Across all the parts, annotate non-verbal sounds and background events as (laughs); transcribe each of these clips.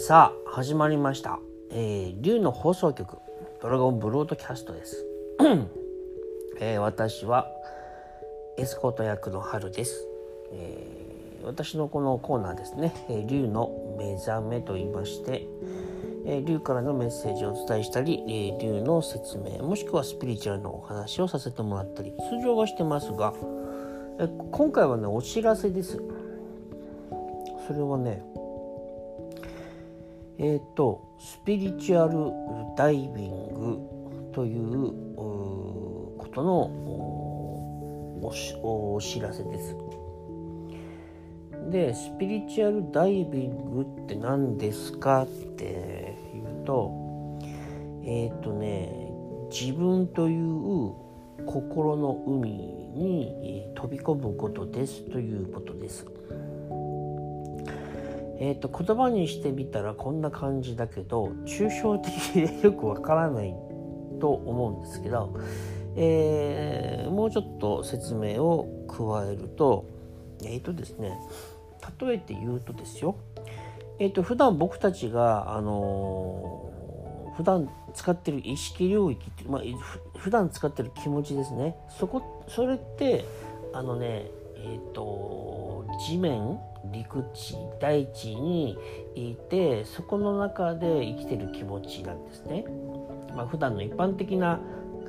さあ始まりました「えー、竜の放送局ドラゴンブロードキャスト」です、(clears throat) えー私はエスコート役の春です、えー私のこのコーナーですね「えー竜の目覚め」と言いまして、えー竜からのメッセージをお伝えしたり、えー竜の説明もしくはスピリチュアルのお話をさせてもらったり通常はしてますが、え今回はねお知らせです。それはねえっ、とスピリチュアルダイビングということのおお知らせです。でスピリチュアルダイビングって何ですかっていうとえっ、とね自分という心の海に飛び込むことですということです。えー、と言葉にしてみたらこんな感じだけど抽象的でよくわからないと思うんですけど、えーもうちょっと説明を加えるとえっ、とですね例えて言うとですよ。えっ、と普段僕たちがあのー普段使ってる意識領域って、まあ、ふ普段使ってる気持ちですね。そこそれってあのねえっ、と地面陸地大地にいてそこの中で生きてる気持ちなんですね。まあ、普段の一般的な、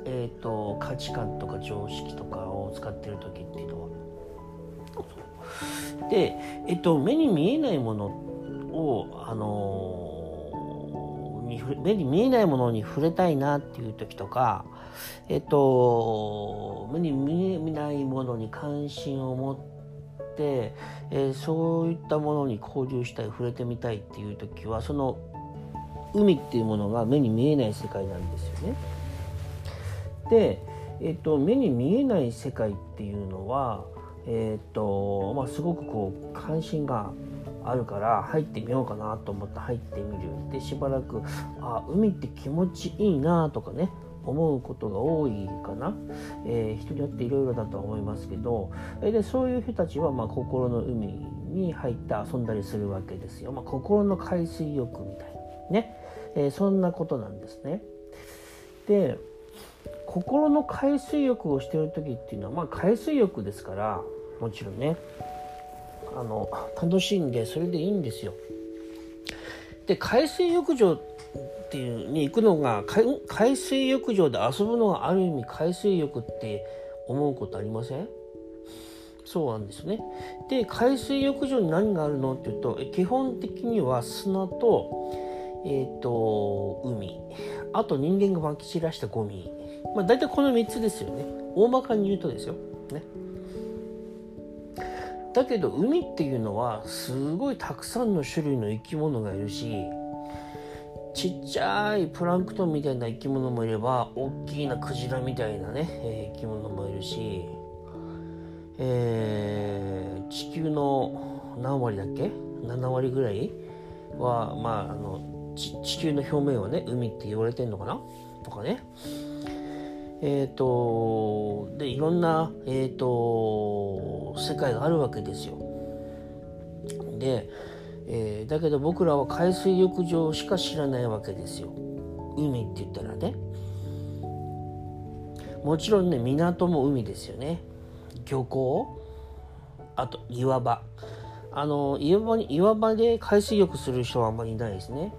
えー、と価値観とか常識とかを使ってる時っていうのは。で、えっと、目に見えないものを、あのー目に見えないものに触れたいなっていう時とか、えっと、目に見えないものに関心を持って、えーそういったものに交流したい触れてみたいっていう時はその海っていうものが目に見えない世界なんですよね。で、えっと、目に見えない世界っていうのは、えっとまあ、すごくこう関心があるから入ってみようかなと思って入ってみるでしばらくあ海って気持ちいいなとかね思うことが多いかな、えー人によっていろいろだとは思いますけど。でそういう人たちはまあ心の海に入って遊んだりするわけですよ、まあ、心の海水浴みたいな。ね、えーそんなことなんですね。で心の海水浴をしてる時っていうのはまあ海水浴ですからもちろんね。あの楽しんでそれでいいんですよ。で海水浴場っていうに行くのが海海水浴場で遊ぶのがある意味海水浴って思うことありません？そうなんですね。で海水浴場に何があるのっていうとえ基本的には砂とえっ、と海。あと人間がまき散らしたゴミ。まあ大体この3つですよね。大まかに言うとですよ。ね。だけど海っていうのはすごいたくさんの種類の生き物がいるしちっちゃいプランクトンみたいな生き物もいれば大きなクジラみたいなね、えー生き物もいるし、えー地球の何割だっけ？7割ぐらいはまああの地球の表面はね海って言われてんのかな？とかね。えっ、とでいろんなえっ、と世界があるわけですよ。で、えーだけど僕らは海水浴場しか知らないわけですよ。海って言ったらね。もちろんね港も海ですよね。漁港あと岩場。あの岩場に岩場で海水浴する人はあんまりいないですね。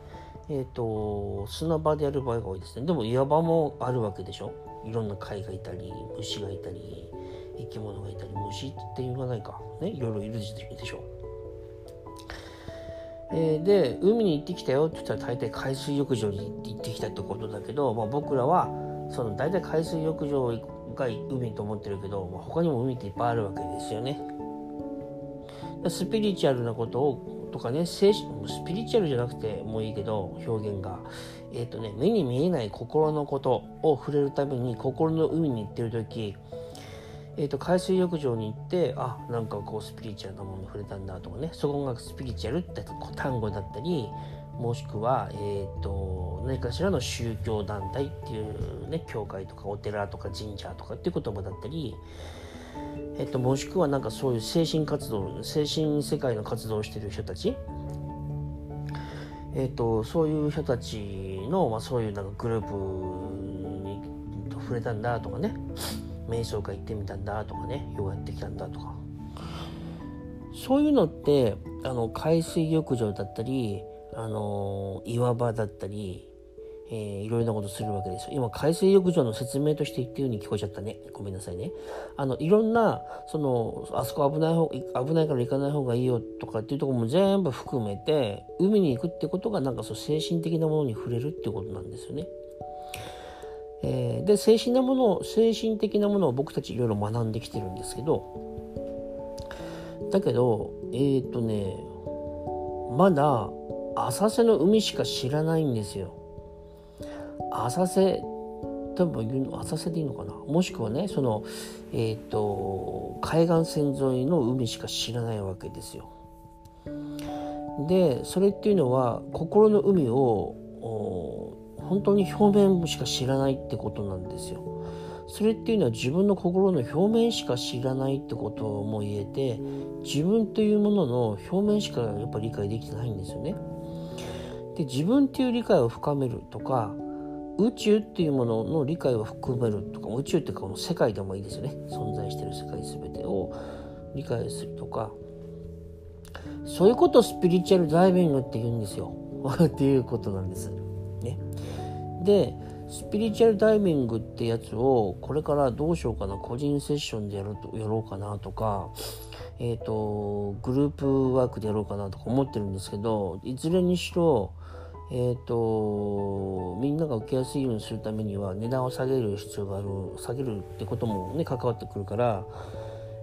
えっ、と砂場でやる場合が多いですね。でも岩場もあるわけでしょ。いろんな貝がいたり虫がいたり生き物がいたり虫って言わないかねいろいろいるでしょ。えーで海に行ってきたよって言ったら大体海水浴場に行ってきたってことだけど、まあ、僕らはその大体海水浴場が海と思ってるけど、まあ、他にも海っていっぱいあるわけですよね。スピリチュアルなことをとかね精神スピリチュアルじゃなくてもいいけど表現が、えーとね、目に見えない心のことを触れるために心の海に行ってる時、えー、と海水浴場に行ってあなんかこうスピリチュアルなものに触れたんだとかねそこがスピリチュアルって単語だったりもしくは、えー、と何かしらの宗教団体っていうね教会とかお寺とか神社とかっていう言葉だったりえっと、もしくはなんかそういう精神活動精神世界の活動をしてる人たち、えーと、そういう人たちの、まあ、そういうなんかグループに触れたんだとかね。瞑想会行ってみたんだとかねヨガやってきたんだとかそういうのってあの海水浴場だったりあの岩場だったりえー、いろいろなことするわけですよ。今、海水浴場の説明として言ってるように聞こえちゃったね。ごめんなさいね。あの、いろんな、その、あそこ危ない方、危ないから行かない方がいいよとかっていうところも全部含めて、海に行くってことがなんかそう精神的なものに触れるってことなんですよね。えー、で、精神なものを精神的なものを僕たちいろいろ学んできてるんですけど、だけど、えっ、とね、まだ浅瀬の海しか知らないんですよ。浅瀬多分言うの浅瀬でいいのかな？もしくはねそのえっ、ー、と海岸線沿いの海しか知らないわけですよ。でそれっていうのは心の海を本当に表面しか知らないってことなんですよ。それっていうのは自分の心の表面しか知らないってことも言えて自分というものの表面しかやっぱ理解できてないんですよね。で自分っていう理解を深めるとか宇宙っていうものの理解を含めるとか宇宙っていうかこの世界でもいいですよね存在してる世界全てを理解するとかそういうことをスピリチュアルダイビングって言うんですよ (laughs) っていうことなんです。でスピリチュアルダイビングってやつをこれからどうしようかな個人セッションでやるとやろうかなとかえっ、ー、とグループワークでやろうかなとか思ってるんですけどいずれにしろえっ、ー、と、みんなが受けやすいようにするためには値段を下げる必要がある、下げるってこともね、関わってくるから、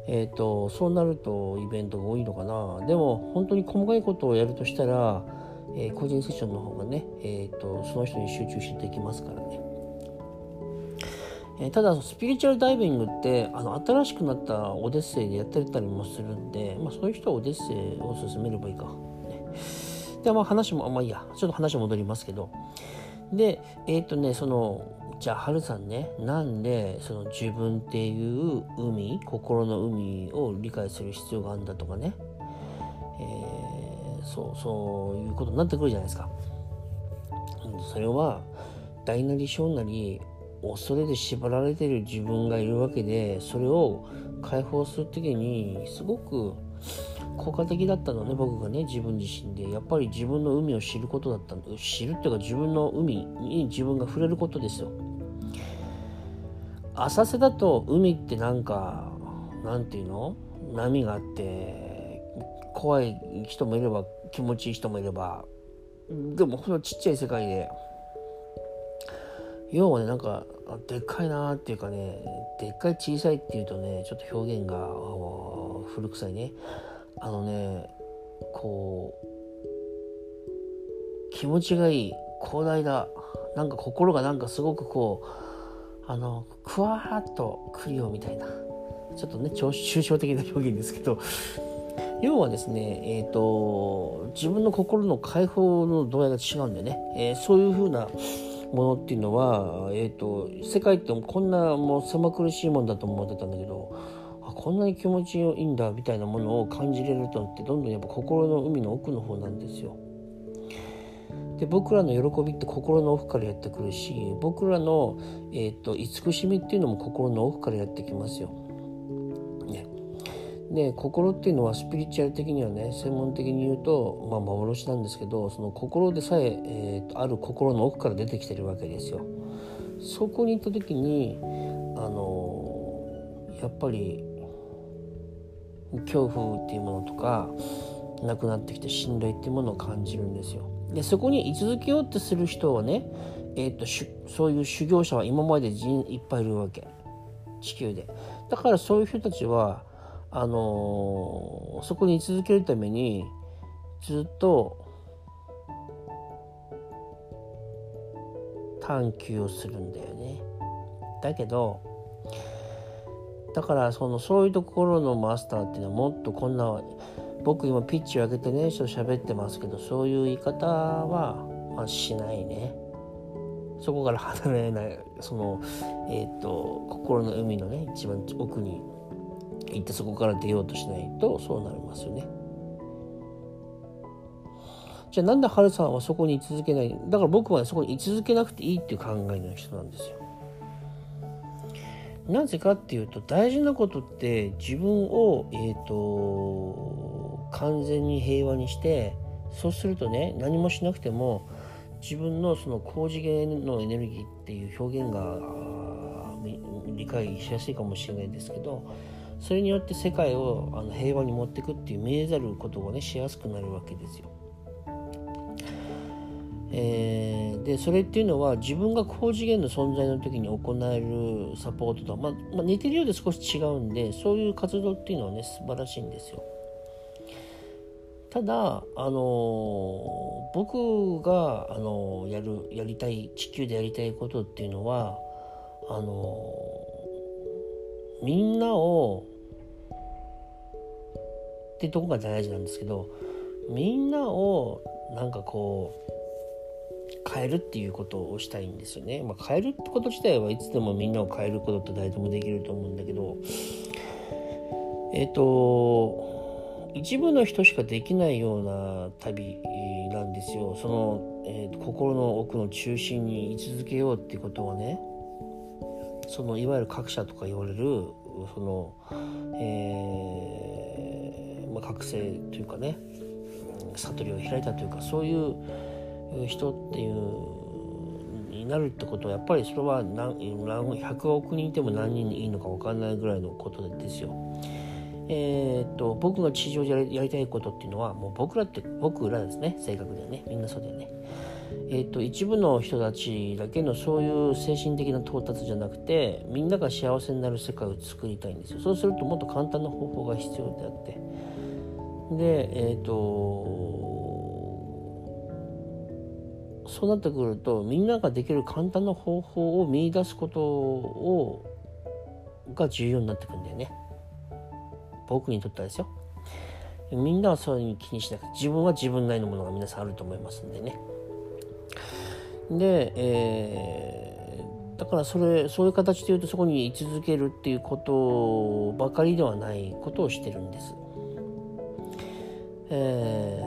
えっ、ー、と、そうなるとイベントが多いのかな。でも、本当に細かいことをやるとしたら、えー、個人セッションの方がね、えっ、と、その人に集中してできますからね。えただ、スピリチュアルダイビングって、あの、新しくなったオデッセイでやってたりもするんで、まあ、そういう人はオデッセイを進めればいいか。ねで、まあ話もあ、まあいいや、ちょっと話戻りますけど。で、えっ、ー、とね、その、じゃあ、はるさんね、なんで、その自分っていう海、心の海を理解する必要があるんだとかね、えー、そう、そういうことになってくるじゃないですか。それは、大なり小なり、恐れで縛られてる自分がいるわけで、それを解放するときに、すごく、効果的だったのね僕がね自分自身で。やっぱり自分の海を知ることだったん知るっていうか自分の海に自分が触れることですよ。浅瀬だと海ってなんかなんていうの？波があって怖い人もいれば気持ちいい人もいれば。でもこのちっちゃい世界で要はねなんかでっかいなーっていうかねでっかい小さいっていうとねちょっと表現が古臭いね。あのねこう気持ちがいい広大だなんか心がなんかすごくこうあのクワーッとくるよみたいな。ちょっとね抽象的な表現ですけど要はですねえっ、ー、と自分の心の解放の度合いが違うんでね、えー、そういうふうなものっていうのは、えーと、世界ってこんなもう狭苦しいもんだと思ってたんだけどあこんなに気持ちいいんだみたいなものを感じれるとってどんどんやっぱ心の海の奥の方なんですよ。で僕らの喜びって心の奥からやってくるし僕らの、えーと、慈しみっていうのも心の奥からやってきますよ。で心っていうのはスピリチュアル的にはね専門的に言うと、まあ、幻なんですけどその心でさええーと、ある心の奥から出てきてるわけですよ。そこに行った時にあのやっぱり恐怖っていうものとかなくなってきて信頼っていうものを感じるんですよ。でそこに居続けようってする人はね、えーと、とそういう修行者は今まで人いっぱいいるわけ地球で。だからそういう人たちはあの、そこに居続けるためにずっと探求をするんだよね。だけどだからそのそういうところのマスターっていうのはもっとこんな僕今ピッチを上げてねちょっと喋ってますけどそういう言い方は、まあ、しないねそこから離れないそのえっ、ー、と心の海のね一番奥に行ってそこから出ようとしないとそうなりますよねじゃあなんでハルさんはそこに居続けないだから僕はそこに居続けなくていいっていう考えの人なんですよ。なぜかっていうと大事なことって自分を、えーと、完全に平和にしてそうするとね何もしなくても自分のその高次元のエネルギーっていう表現が理解しやすいかもしれないですけどそれによって世界をあの平和に持っていくっていう見えざることがねしやすくなるわけですよ。えー、でそれっていうのは自分が高次元の存在の時に行えるサポートとは、まあ、まあ、似てるようで少し違うんでそういう活動っていうのはね素晴らしいんですよ。ただ、あの僕が、あのやるやりたい地球でやりたいことっていうのはあのみんなをってとこが大事なんですけどみんなをなんかこう変えるっていうことをしたいんですよね。まあ、変えるってこと自体はいつでもみんなを変えることって誰でもできると思うんだけどえっ、ー、と一部の人しかできないような旅なんですよ。その、えー、心の奥の中心に居続けようってことはねそのいわゆる各社とか言われるその、えーまあ、覚醒というかね悟りを開いたというかそういう人っていうになるってことはやっぱりそれは何100億人いても何人いいのか分かんないぐらいのことですよ。えー、っと僕が地上でやりたいことっていうのはもう僕らって僕らですね正確でねみんなそうだよね。えーと、一部の人たちだけのそういう精神的な到達じゃなくてみんなが幸せになる世界を作りたいんですよ。そうするともっと簡単な方法が必要であって。でえっ、ー、とそうなってくるとみんなができる簡単な方法を見出すことをが重要になってくるんだよね。僕にとってはですよ。みんなはそういうふうに気にしなくて自分は自分なりのものが皆さんあると思いますんでね。で、えー、だからそれそういう形で言うとそこに居続けるっていうことばかりではないことをしてるんです。え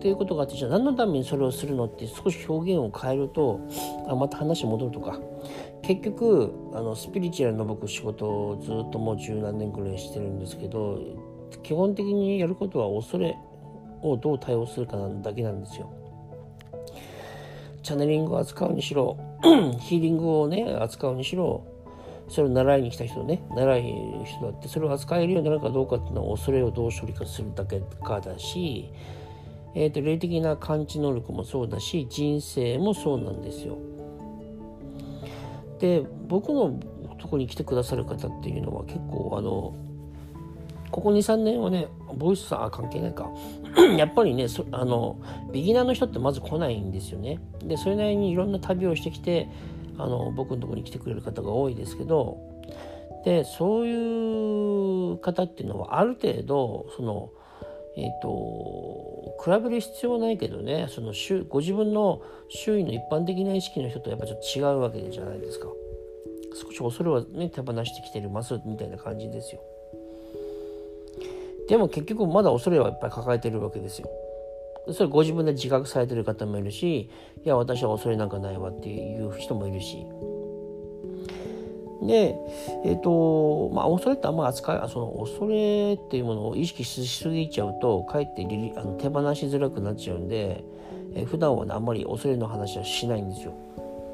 ー、いうことがあってじゃあ何のためにそれをするのって少し表現を変えるとあまた話戻るとか結局あのスピリチュアルの僕仕事をずっともう十何年くらいしてるんですけど基本的にやることは恐れをどう対応するかだけなんですよ。チャネリングを扱うにしろ (clears throat) ヒーリングをね扱うにしろそれを習いに来た人ね習い人だってそれを扱えるようになるかどうかっていうのは恐れをどう処理かするだけかだし、えーと、霊的な感知能力もそうだし人生もそうなんですよ。で僕のとこに来てくださる方っていうのは結構あのここ23年はねボイスさんあ関係ないか。(clears throat) やっぱりねあのビギナーの人ってまず来ないんですよね。でそれなりにいろんな旅をしてきてあの僕のとこに来てくれる方が多いですけどでそういう方っていうのはある程度そのえっ、ー、と比べる必要はないけどねそのご自分の周囲の一般的な意識の人とやっぱちょっと違うわけじゃないですか。少し恐れはね手放してきてるますみたいな感じですよ。でも結局まだ恐れはやっぱり抱えてるわけですよ。それご自分で自覚されてる方もいるし、いや、私は恐れなんかないわっていう人もいるし。で、えっ、ー、と、まあ、恐れってあんま扱い、その恐れっていうものを意識しすぎちゃうと、かえってあの手放しづらくなっちゃうんで、えー、普段はね、あんまり恐れの話はしないんですよ。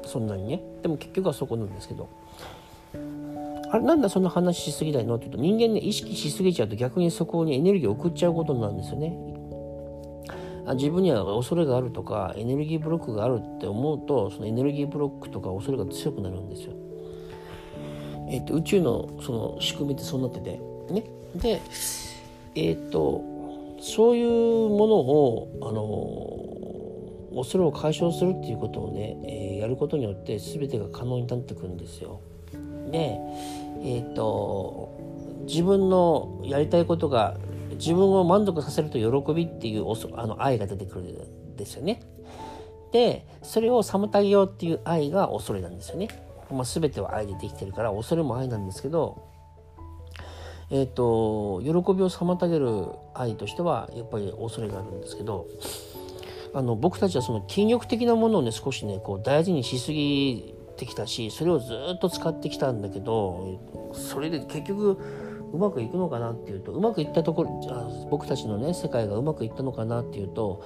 そんなにね。でも結局はそこなんですけど。あれなんだそんな話しすぎないのって言うと人間ね意識しすぎちゃうと逆にそこにエネルギーを送っちゃうことになるんですよね。あ自分には恐れがあるとかエネルギーブロックがあるって思うとそのエネルギーブロックとか恐れが強くなるんですよ。えーと、宇宙のその仕組みってそうなっててねでえっ、ー、とそういうものをあの恐れを解消するっていうことをね、えー、やることによって全てが可能になってくるんですよ。で、えーと、自分のやりたいことが自分を満足させると喜びっていうあの愛が出てくるんですよね。でそれを妨げようっていう愛が恐れなんですよね。まあ、全ては愛でできてるから恐れも愛なんですけど、えーと、喜びを妨げる愛としてはやっぱり恐れがあるんですけどあの僕たちはその筋力的なものをね少しねこう大事にしすぎてきたしそれをずっと使ってきたんだけどそれで結局うまくいくのかなっていうとうまくいったところじゃあ僕たちのね世界がうまくいったのかなっていうと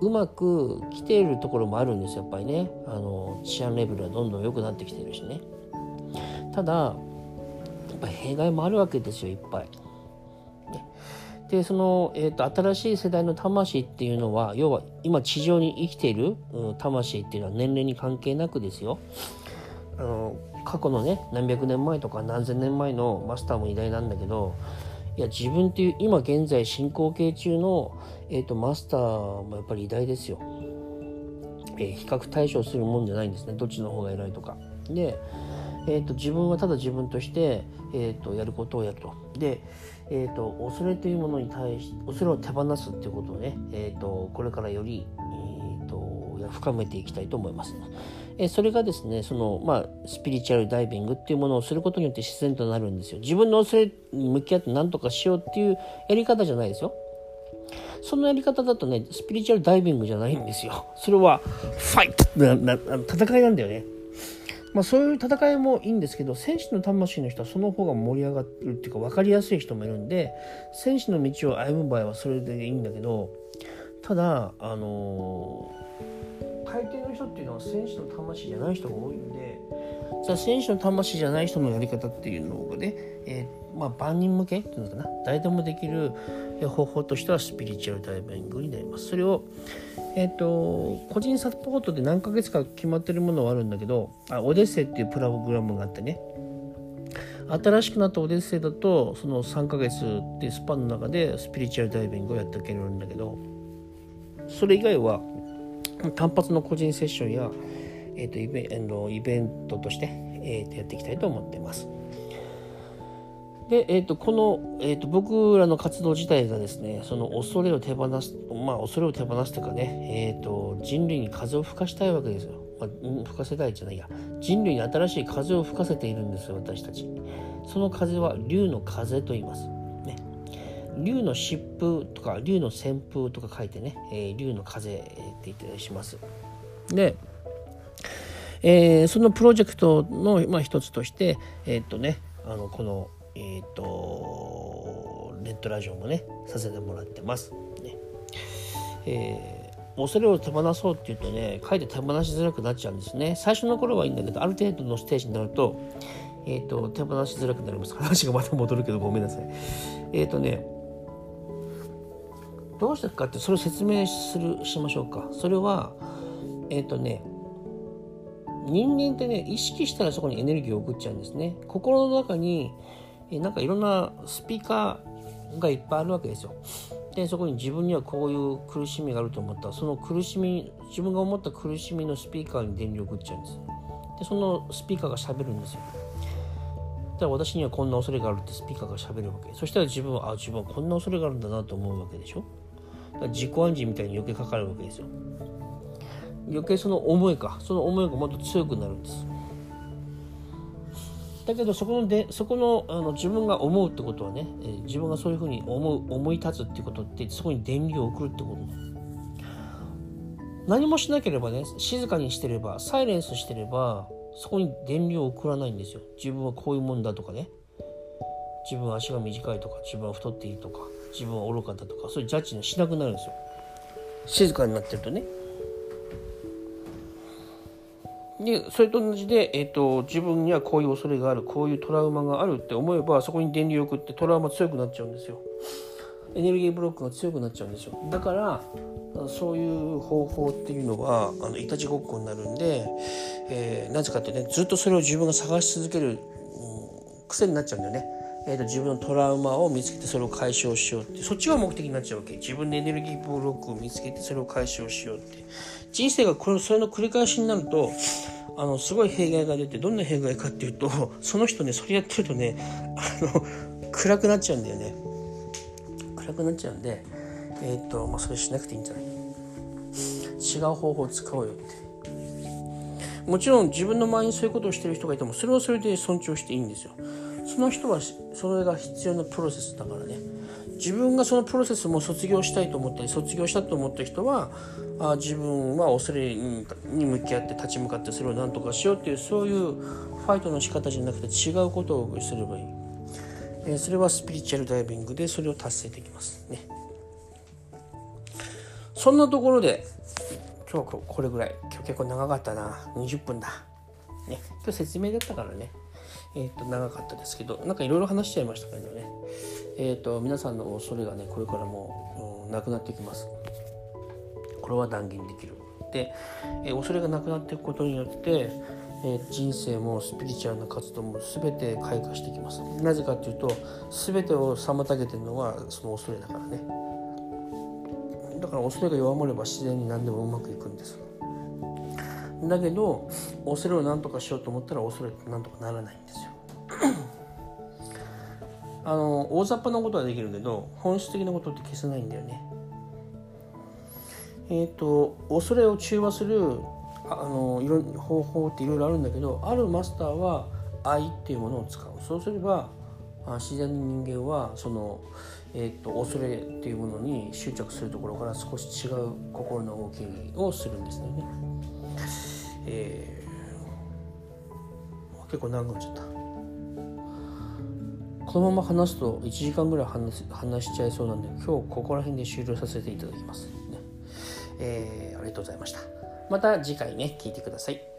うまく来ているところもあるんですやっぱりねあの治安レベルはどんどん良くなってきてるしねただやっぱ弊害もあるわけですよいっぱい。でその、えーと、新しい世代の魂っていうのは要は今地上に生きている、うん、魂っていうのは年齢に関係なくですよ。あの過去のね何百年前とか何千年前のマスターも偉大なんだけどいや自分っていう今現在進行形中の、えーと、マスターもやっぱり偉大ですよ、えー、比較対象するもんじゃないんですね。どっちの方が偉いとか。で、えーと、自分はただ自分として、えーと、やることをやると。で、えー、と恐れというものに対して恐れを手放すっていうことをね、えー、とこれからより、えー、と深めていきたいと思います、えそれがですねその、まあ、スピリチュアルダイビングっていうものをすることによって自然となるんですよ。自分の恐れに向き合って何とかしようっていうやり方じゃないですよ。そのやり方だとねスピリチュアルダイビングじゃないんですよ。それはファイトなな戦いなんだよね。まあ、そういう戦いもいいんですけど戦士の魂の人はその方が盛り上がるっていうか分かりやすい人もいるんで戦士の道を歩む場合はそれでいいんだけどただあの大抵の人っていうのは戦士の魂じゃない人が多いんでじゃあ戦士の魂じゃない人のやり方っていうのがね、えー、まあ、万人向けっていうのかな。誰でもできる方法としてはスピリチュアルダイビングになります。それをえ、ー、と個人サポートで何ヶ月か決まってるものはあるんだけどあオデッセイっていうプログラムがあってね。新しくなったオデッセイだとその3ヶ月っていうスパンの中でスピリチュアルダイビングをやっていけるんだけどそれ以外は単発の個人セッションや、えーと、イベイベントとして、えーと、やっていきたいと思っています。で、えーと、この、えー、と僕らの活動自体がですねその恐れを手放すまあ恐れを手放すというかね、えー、と人類に風を吹かしたいわけですよ。まあ、吹かせたいじゃないや人類に新しい風を吹かせているんですよ私たち。その風は竜の風と言います。ね竜の疾風とか竜の旋風とか書いてね、えー、竜の風って言ったりします。で、えー、そのプロジェクトの、まあ、一つとしてえー、っとねあのこのえー、とネットラジオもねさせてもらってます。ねえー、恐れを手放そうって言うとね書いて手放しづらくなっちゃうんですね。最初の頃はいいんだけどある程度のステージになると,、えーと、手放しづらくなります。話がまた戻るけどごめんなさい。えっ、とねどうしてかってそれを説明するしましょうかそれはえっ、ー、とね人間ってね意識したらそこにエネルギーを送っちゃうんですね心の中にえなんかいろんなスピーカーがいっぱいあるわけですよ。でそこに自分にはこういう苦しみがあると思った。らその苦しみ自分が思った苦しみのスピーカーに電流を送っちゃうんです。でそのスピーカーがしゃべるんですよ。だから私にはこんな恐れがあるってスピーカーがしゃべるわけ。そしたら自分はあ自分はこんな恐れがあるんだなと思うわけでしょ。だから自己暗示みたいに余計かかるわけですよ。余計その思いか。その思いがもっと強くなるんです。だけどそこのでそこのあの自分が思うってことはね、えー、自分がそういうふうに思う思い立つってことってそこに電流を送るってこと。何もしなければね静かにしてればサイレンスしてればそこに電流を送らないんですよ。自分はこういうもんだとかね。自分は足が短いとか自分は太っていいとか自分は愚かだとかそういうジャッジしなくなるんですよ。静かになってるとね。でそれと同じで、えーと、自分にはこういう恐れがあるこういうトラウマがあるって思えばそこに電流を送ってトラウマ強くなっちゃうんですよ。エネルギーブロックが強くなっちゃうんですよ。だからそういう方法っていうのはあのいたちごっこになるんで、えー、なぜかってねずっとそれを自分が探し続ける、うん、癖になっちゃうんだよね。えーと、自分のトラウマを見つけてそれを解消しようってそっちが目的になっちゃうわけ。自分でエネルギーブロックを見つけてそれを解消しようって人生がこれそれの繰り返しになるとあのすごい弊害が出てどんな弊害かっていうと (laughs) その人ねそれやってるとねあの暗くなっちゃうんだよね。暗くなっちゃうんでえっ、とまあそれしなくていいんじゃない？違う方法を使おうよって。もちろん自分の周りにそういうことをしてる人がいてもそれはそれで尊重していいんですよ。その人はそれが必要なプロセスだからね。自分がそのプロセスも卒業したいと思ったり卒業したと思った人はあ自分は恐れに向き合って立ち向かってそれを何とかしようっていうそういうファイトの仕方じゃなくて違うことをすればいい、えー、それはスピリチュアルダイビングでそれを達成できますね。そんなところで今日これぐらい。今日結構長かったな。20分だ。ね。今日説明だったからね。えっ、と長かったですけどなんかいろいろ話しちゃいましたけどね。え、ー、と皆さんの恐れがねこれからも、うん、なくなってきます。これは断言できる。で、えー、恐れがなくなっていくことによってえ人生もスピリチュアルな活動も全て開花していきます。なぜかというと全てを妨げてるのはその恐れだからね。だから恐れが弱まれば自然に何でもうまくいくんです。だけど恐れを何とかしようと思ったら恐れって何とかならないんですよ。あの大雑把なことはできるけど本質的なことって消せないんだよねえっ、ー、と恐れを中和するあのいろ方法っていろいろあるんだけどあるマスターは愛っていうものを使うそうすれば自然に人間はその、えーと、恐れっていうものに執着するところから少し違う心の動きをするんですね。えー、結構長くなっちゃった。このまま話すと1時間ぐらい話話しちゃいそうなんで今日ここら辺で終了させていただきます。ねえー、ありがとうございました。また次回ね聞いてください。